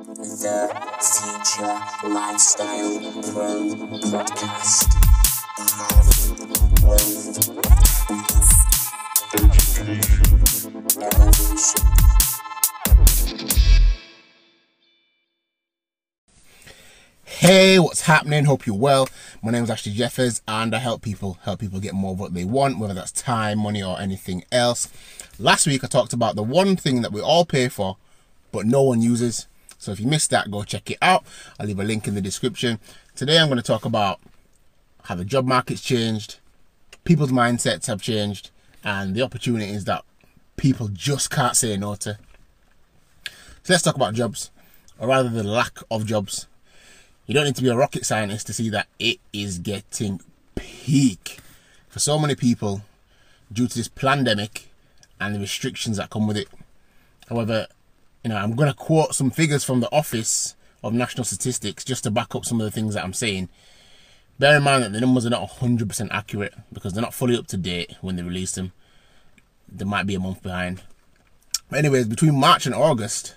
The Future Lifestyle Pro Podcast. Hey, what's happening? Hope you're well. My name is Ashley Jeffers and I help people help people get more of what they want, whether that's time, money, or anything else. Last week I talked about the one thing that we all pay for, but no one uses. So if you missed that, go check it out. I'll leave a link in the description. Today I'm going to talk about how the job market's changed, people's mindsets have changed, and the opportunities that people just can't say no to. So let's talk about jobs, or rather the lack of jobs. You don't need to be a rocket scientist to see that it is getting peak for so many people due to this pandemic and the restrictions that come with it. However, you know, I'm going to quote some figures from the Office of National Statistics just to back up some of the things that I'm saying. Bear in mind that the numbers are not 100% accurate because they're not fully up to date when they release them. They might be a month behind. But anyways, between March and August,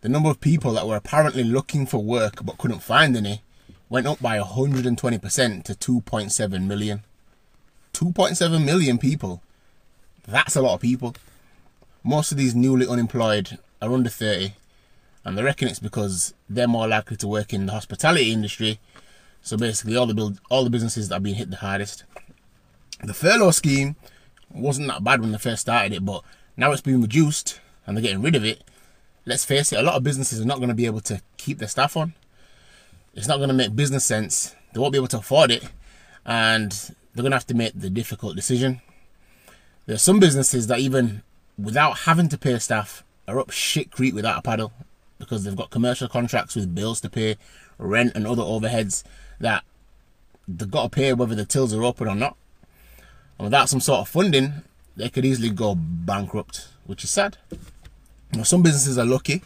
the number of people that were apparently looking for work but couldn't find any went up by 120% to 2.7 million. 2.7 million people. That's a lot of people. Most of these newly unemployed are under 30, and they reckon it's because they're more likely to work in the hospitality industry. So basically, all the build, all the businesses that have been hit the hardest. The furlough scheme wasn't that bad when they first started it, but now it's been reduced and they're getting rid of it. Let's face it, a lot of businesses are not going to be able to keep their staff on. It's not going to make business sense. They won't be able to afford it, and they're going to have to make the difficult decision. There are some businesses that even without having to pay staff are up shit creek without a paddle because they've got commercial contracts with bills to pay, rent and other overheads that they've got to pay whether the tills are open or not. And without some sort of funding, they could easily go bankrupt, which is sad. Now, some businesses are lucky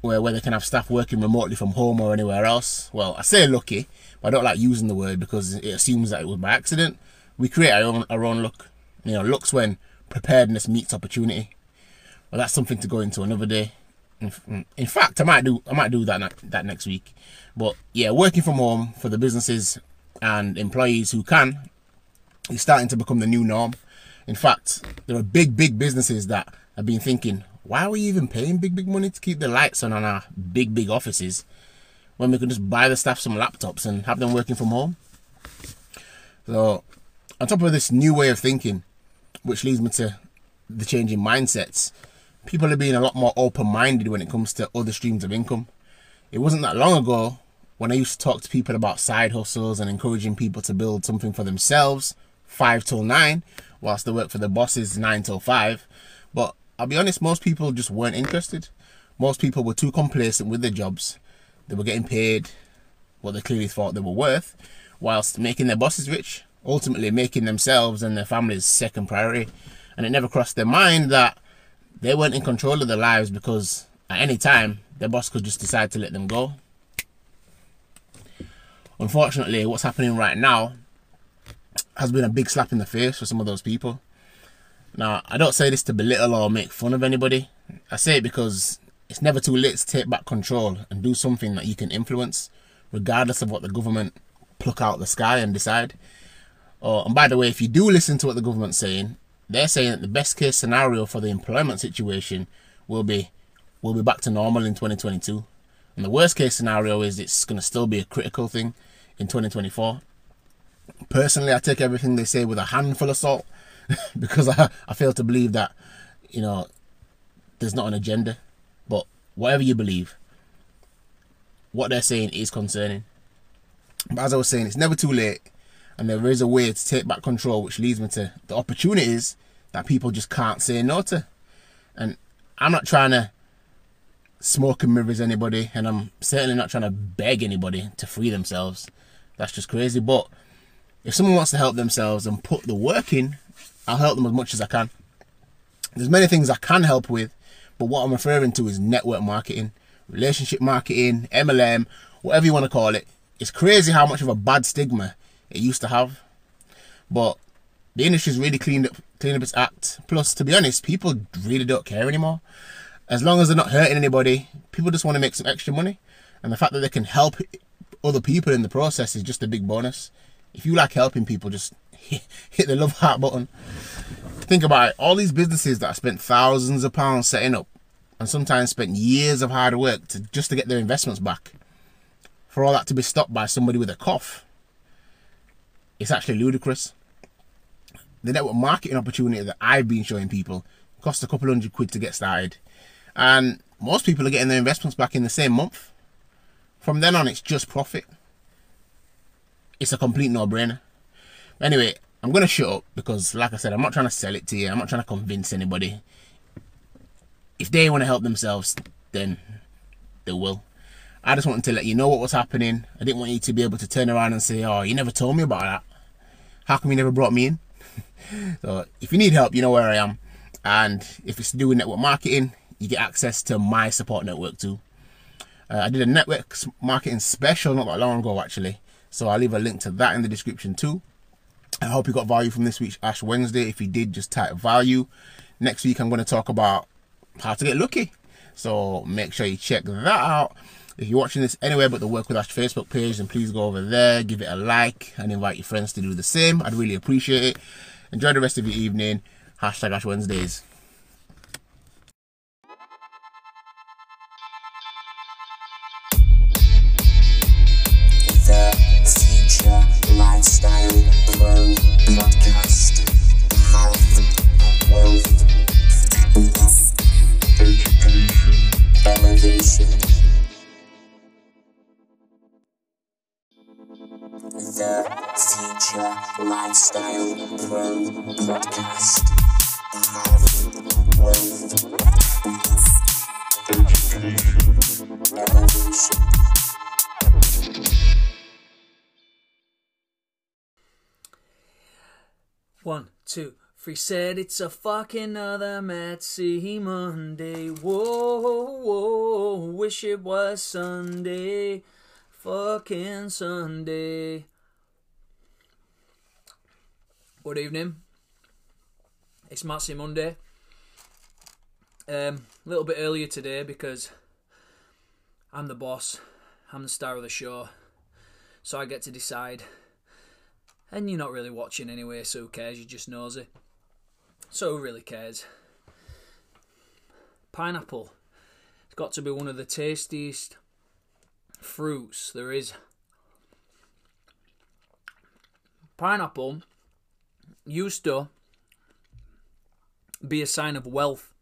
where, where they can have staff working remotely from home or anywhere else. Well, I say lucky, but I don't like using the word because it assumes that it was by accident. We create our own, our own luck. You know, looks when preparedness meets opportunity. Well, that's something to go into another day. In, in fact, I might do I might do that that next week. But yeah, working from home for the businesses and employees who can is starting to become the new norm. In fact, there are big, big businesses that have been thinking, why are we even paying big, big money to keep the lights on on our big, big offices when we can just buy the staff some laptops and have them working from home? So, on top of this new way of thinking, which leads me to the changing mindsets, people are being a lot more open minded when it comes to other streams of income. It wasn't that long ago when I used to talk to people about side hustles and encouraging people to build something for themselves, five till nine, whilst they work for their bosses nine till five. But I'll be honest, most people just weren't interested. Most people were too complacent with their jobs. They were getting paid what they clearly thought they were worth, whilst making their bosses rich, ultimately making themselves and their families second priority. And it never crossed their mind that they weren't in control of their lives because at any time their boss could just decide to let them go. Unfortunately, what's happening right now has been a big slap in the face for some of those people. Now, I don't say this to belittle or make fun of anybody. I say it because it's never too late to take back control and do something that you can influence, regardless of what the government pluck out the sky and decide. Oh, and by the way, if you do listen to what the government's saying, they're saying that the best case scenario for the employment situation will be we'll be back to normal in 2022. And the worst case scenario is it's going to still be a critical thing in 2024. Personally, I take everything they say with a handful of salt because I, I fail to believe that, you know, there's not an agenda. But whatever you believe, what they're saying is concerning. But as I was saying, it's never too late. And there is a way to take back control, which leads me to the opportunities that people just can't say no to. And I'm not trying to smoke and mirrors anybody, and I'm certainly not trying to beg anybody to free themselves. That's just crazy. But if someone wants to help themselves and put the work in, I'll help them as much as I can. There's many things I can help with, but what I'm referring to is network marketing, relationship marketing, MLM, whatever you want to call it. It's crazy how much of a bad stigma it used to have. But the industry's really cleaned up cleaned up its act. Plus, to be honest, people really don't care anymore. as long as they're not hurting anybody, people just want to make some extra money. And the fact that they can help other people in the process is just a big bonus. If you like helping people, just hit the love heart button. Think about it. All these businesses that I spent thousands of pounds setting up and sometimes spent years of hard work to just to get their investments back. For all that to be stopped by somebody with a cough. It's actually ludicrous. The network marketing opportunity that I've been showing people costs a couple hundred quid to get started. And most people are getting their investments back in the same month. From then on, it's just profit. It's a complete no brainer. Anyway, I'm going to shut up because, like I said, I'm not trying to sell it to you. I'm not trying to convince anybody. If they want to help themselves, then they will. I just wanted to let you know what was happening. I didn't want you to be able to turn around and say, oh, you never told me about that. How come you never brought me in? so if you need help, you know where I am. And if it's to do with network marketing, you get access to my support network too. Uh, I did a network marketing special not that long ago actually. So I'll leave a link to that in the description too. I hope you got value from this week's Ash Wednesday. If you did, just type value. Next week, I'm going to talk about how to get lucky. So make sure you check that out. If you're watching this anywhere but the Work with Ash Facebook page, then please go over there, give it a like, and invite your friends to do the same. I'd really appreciate it. Enjoy the rest of your evening. Hashtag Ash Wednesdays. One, two, three. Said it's a fucking other Matsy Monday. Whoa, whoa, wish it was Sunday. Fucking Sunday. Good evening. It's Matsy Monday. Um, a little bit earlier today because I'm the boss. I'm the star of the show. So I get to decide and you're not really watching anyway, so who cares? You're just nosy. So who really cares? Pineapple. It's got to be one of the tastiest fruits there is. Pineapple used to be a sign of wealth.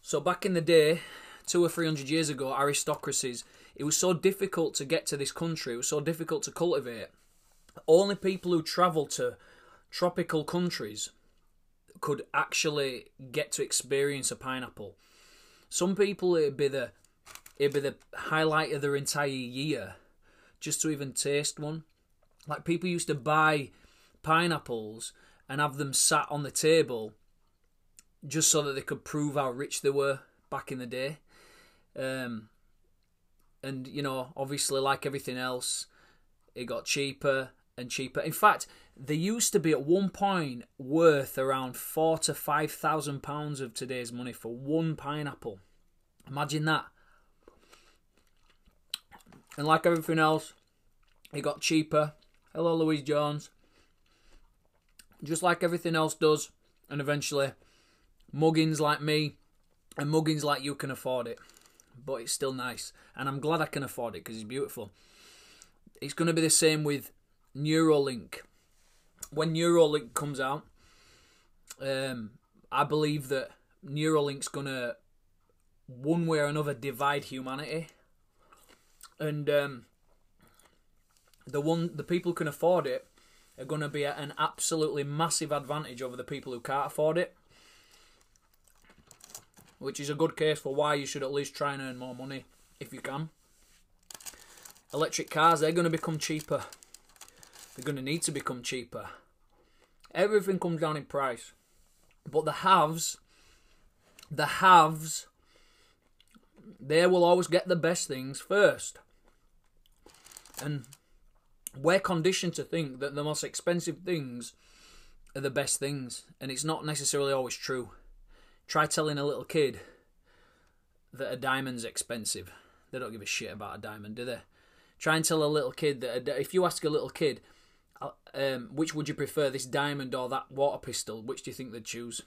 So back in the day, two or three hundred years ago, aristocracies, it was so difficult to get to this country, it was so difficult to cultivate only people who travel to tropical countries could actually get to experience a pineapple. Some people it'd be the it'd be the highlight of their entire year just to even taste one. Like people used to buy pineapples and have them sat on the table just so that they could prove how rich they were back in the day. Um, and you know, obviously, like everything else, it got cheaper and cheaper. In fact, they used to be at one point worth around four to five thousand pounds of today's money for one pineapple. Imagine that. And like everything else, it got cheaper. Hello, Louise Jones. Just like everything else does, and eventually, muggins like me and muggins like you can afford it. But it's still nice, and I'm glad I can afford it because it's beautiful. It's going to be the same with Neuralink. When Neuralink comes out, um, I believe that Neuralink's gonna one way or another divide humanity, and um, the one the people can afford it are to be at an absolutely massive advantage over the people who can't afford it. Which is a good case for why you should at least try and earn more money if you can. Electric cars, they're to become cheaper they're going to need to become cheaper. Everything comes down in price. But the haves, the haves, they will always get the best things first. And we're conditioned to think that the most expensive things are the best things. And it's not necessarily always true. Try telling a little kid that a diamond's expensive. They don't give a shit about a diamond, do they? Try and tell a little kid that a, if you ask a little kid, um, which would you prefer, this diamond or that water pistol? Which do you think they'd choose?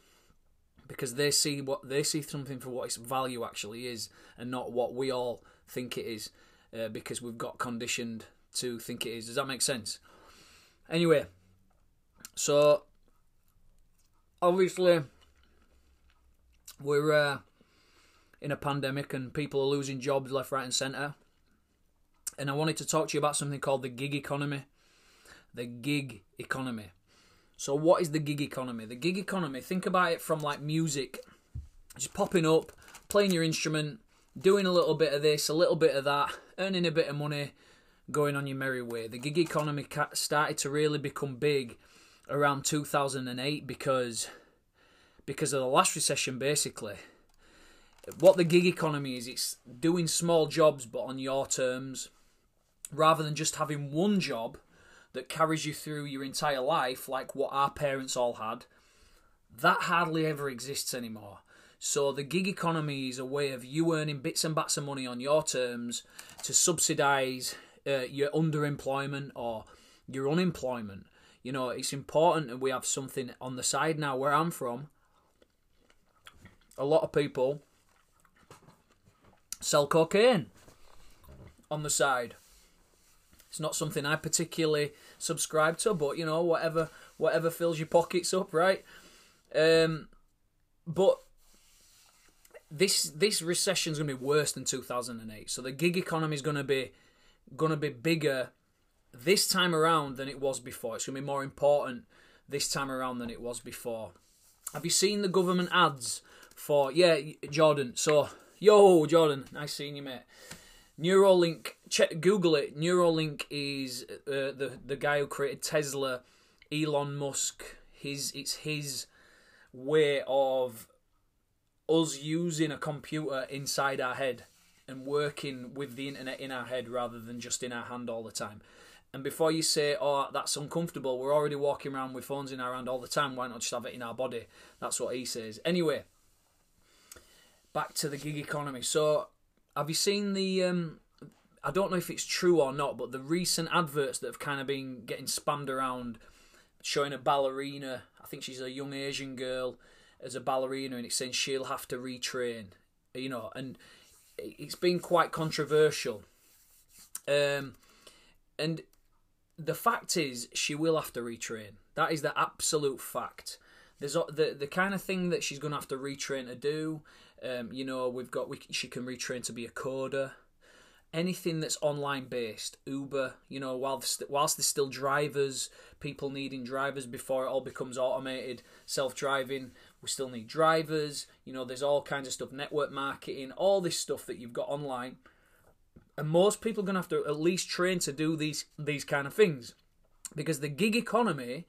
Because they see what they see something for what its value actually is, and not what we all think it is, uh, because we've got conditioned to think it is. Does that make sense? Anyway, so obviously we're uh, in a pandemic and people are losing jobs left, right, and centre. And I wanted to talk to you about something called the gig economy. The gig economy. So, what is the gig economy? The gig economy, think about it from like music, just popping up, playing your instrument, doing a little bit of this, a little bit of that, earning a bit of money, going on your merry way. The gig economy started to really become big around 2008 because because of the last recession basically what the gig economy is it's doing small jobs but on your terms rather than just having one job that carries you through your entire life like what our parents all had that hardly ever exists anymore. So the gig economy is a way of you earning bits and bats of money on your terms to subsidize uh, your underemployment or your unemployment. You know it's important that we have something on the side now where i'm from. A lot of people sell cocaine on the side. It's not something I particularly subscribe to, but you know, whatever whatever fills your pockets up, right? Um, but this this recession is going to be worse than 2008. So the gig economy is going to be going to be bigger this time around than it was before. It's going to be more important this time around than it was before. Have you seen the government ads for yeah, Jordan? So yo, Jordan, nice seeing you, mate. Neuralink, check Google it. Neuralink is uh, the the guy who created Tesla, Elon Musk. His it's his way of us using a computer inside our head and working with the internet in our head rather than just in our hand all the time. And before you say, "Oh, that's uncomfortable," we're already walking around with phones in our hand all the time. Why not just have it in our body? That's what he says. Anyway, back to the gig economy. So, have you seen the? Um, I don't know if it's true or not, but the recent adverts that have kind of been getting spammed around, showing a ballerina. I think she's a young Asian girl as a ballerina, and it's saying she'll have to retrain. You know, and it's been quite controversial. Um, and the fact is, she will have to retrain. That is the absolute fact. There's the the kind of thing that she's going to have to retrain to do. Um, you know, we've got we, she can retrain to be a coder. Anything that's online based, Uber. You know, whilst whilst there's still drivers, people needing drivers before it all becomes automated, self driving. We still need drivers. You know, there's all kinds of stuff, network marketing, all this stuff that you've got online and most people are going to have to at least train to do these these kind of things because the gig economy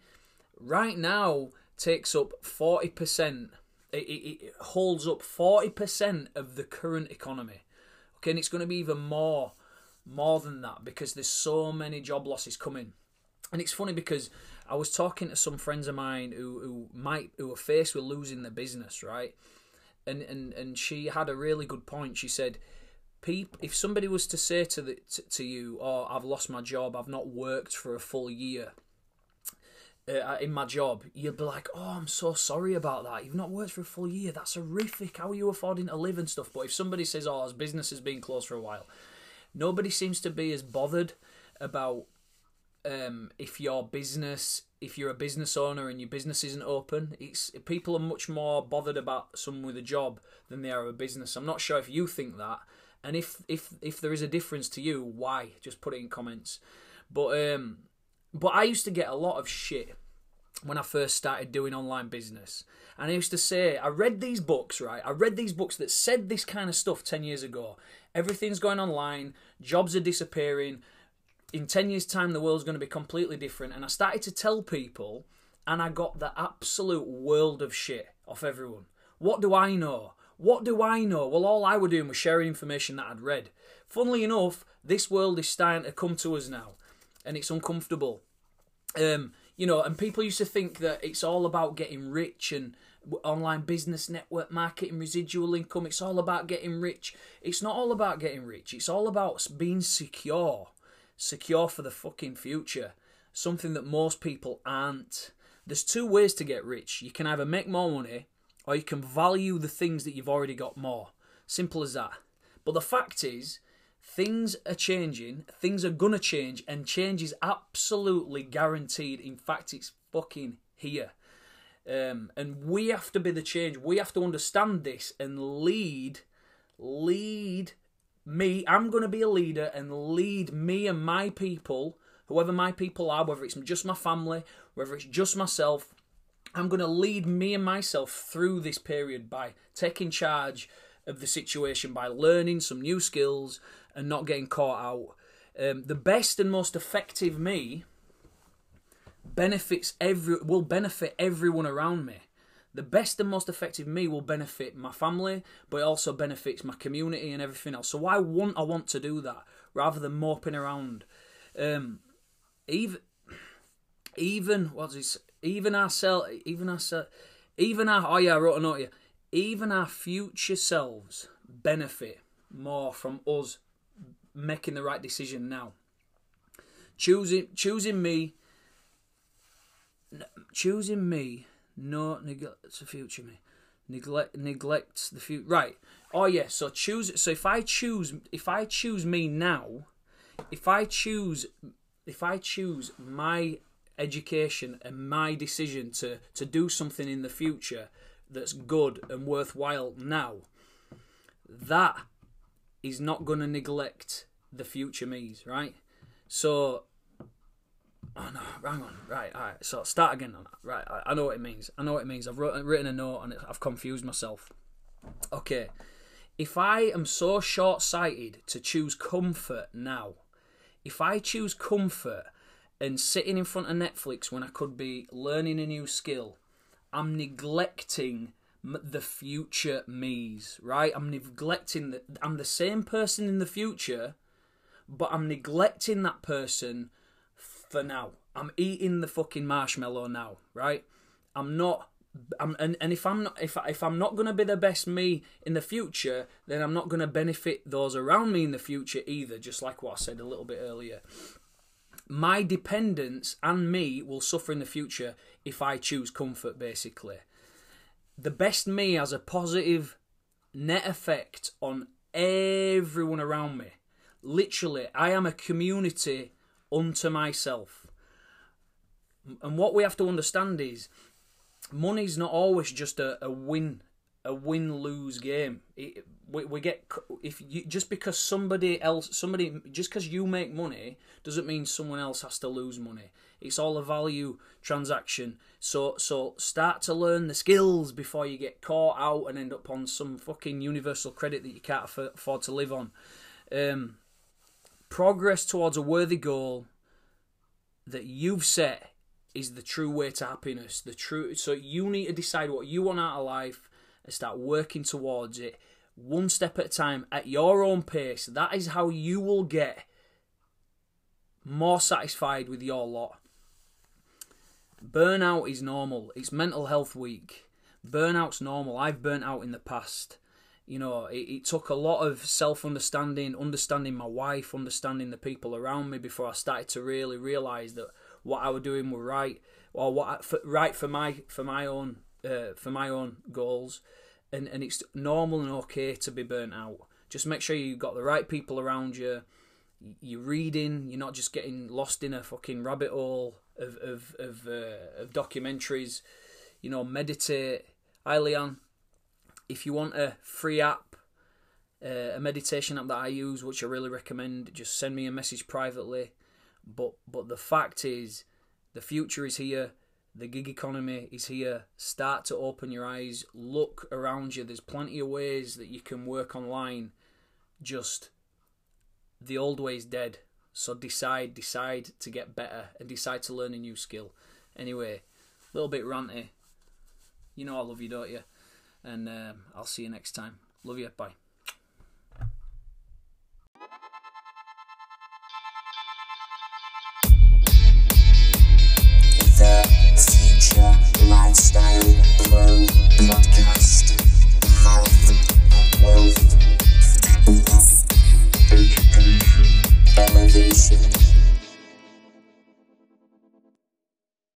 right now takes up 40% it, it, holds up 40% of the current economy. Okay and it's going to be even more more than that because there's so many job losses coming. And it's funny because I was talking to some friends of mine who, who might who are faced with losing their business right? And, and and she had a really good point. She said Peep, if somebody was to say to the to, to you, "Oh, I've lost my job. I've not worked for a full year uh, in my job," you'd be like, "Oh, I'm so sorry about that. You've not worked for a full year. That's horrific. How are you affording to live and stuff?" But if somebody says, "Oh, his business has been closed for a while," nobody seems to be as bothered about um, if your business, if you're a business owner and your business isn't open, it's people are much more bothered about someone with a job than they are a business. I'm not sure if you think that, and if if if there is a difference to you, why? Just put it in comments. But um, but I used to get a lot of shit when I first started doing online business. And I used to say, I read these books, right? I read these books that said this kind of stuff 10 years ago. Everything's going online, jobs are disappearing. In 10 years' time, the world's going to be completely different. And I started to tell people, and I got the absolute world of shit off everyone. What do I know? What do I know? Well, all I were doing was sharing information that I'd read. Funnily enough, this world is starting to come to us now, and it's uncomfortable. Um, you know, and people used to think that it's all about getting rich and online business network marketing residual income it's all about getting rich. It's not all about getting rich it's all about being secure secure for the fucking future. Something that most people aren't. There's two ways to get rich. You can either make more money or you can value the things that you've already got more. Simple as that. But the fact is things are changing things are gonna change and change is absolutely guaranteed in fact it's fucking here um, and we have to be the change. We have to understand this and lead, lead me. I'm going to be a leader and lead me and my people, whoever my people are, whether it's just my family, whether it's just myself. I'm going to lead me and myself through this period by taking charge of the situation, by learning some new skills and not getting caught out. Um, the best and most effective me benefits every will benefit everyone around me. The best and most effective me will benefit my family, but it also benefits my community and everything else. So why won't I want to do that rather than moping around? Um, even even what's this? Even ourselves, even ourselves, even our oh yeah, I wrote a note here. Even our future selves benefit more from us making the right decision now. Choosing choosing me choosing me no neglects the future me neglect neglects the future right oh yeah so choose so if i choose if i choose me now if i choose if i choose my education and my decision to to do something in the future that's good and worthwhile now that is not going to neglect the future me's right so Oh no, hang on. Right, all right. So start again on that. Right, I, I know what it means. I know what it means. I've wrote, written a note and I've confused myself. Okay, if I am so short-sighted to choose comfort now, if I choose comfort and sitting in front of Netflix when I could be learning a new skill, I'm neglecting the future me's. Right, I'm neglecting that. I'm the same person in the future, but I'm neglecting that person for now. I'm eating the fucking marshmallow now, right? I'm not I'm, and, and if I'm not if, if I'm not gonna be the best me in the future, then I'm not gonna benefit those around me in the future either. Just like what I said a little bit earlier, my dependents and me will suffer in the future if I choose comfort. Basically, the best me has a positive net effect on everyone around me. Literally, I am a community unto myself. And what we have to understand is money's not always just a, a win a win lose game. It, we, we get if you just because somebody else somebody just because you make money doesn't mean someone else has to lose money. It's all a value transaction. So so start to learn the skills before you get caught out and end up on some fucking universal credit that you can't afford to live on. Um, progress towards a worthy goal that you've set is the true way to happiness. The true so you need to decide what you want out of life and start working towards it one step at a time at your own pace. That is how you will get more satisfied with your lot. Burnout is normal. It's mental health week. Burnout's normal. I've burnt out in the past you know, it, it took a lot of self understanding, understanding my wife, understanding the people around me before I started to really realize that what I was doing was right, or what I, for, right for my for my own uh, for my own goals, and and it's normal and okay to be burnt out. Just make sure you got the right people around you. You're reading. You're not just getting lost in a fucking rabbit hole of of of, uh, of documentaries. You know, meditate. Hi, Leon if you want a free app, uh, a meditation app that I use, which I really recommend, just send me a message privately. But but the fact is, the future is here. The gig economy is here. Start to open your eyes. Look around you. There's plenty of ways that you can work online. Just the old way is dead. So decide, decide to get better and decide to learn a new skill. Anyway, a little bit ranty. You know I love you, don't you? and um, I'll see you next time. Love you. Bye. Education, elevation.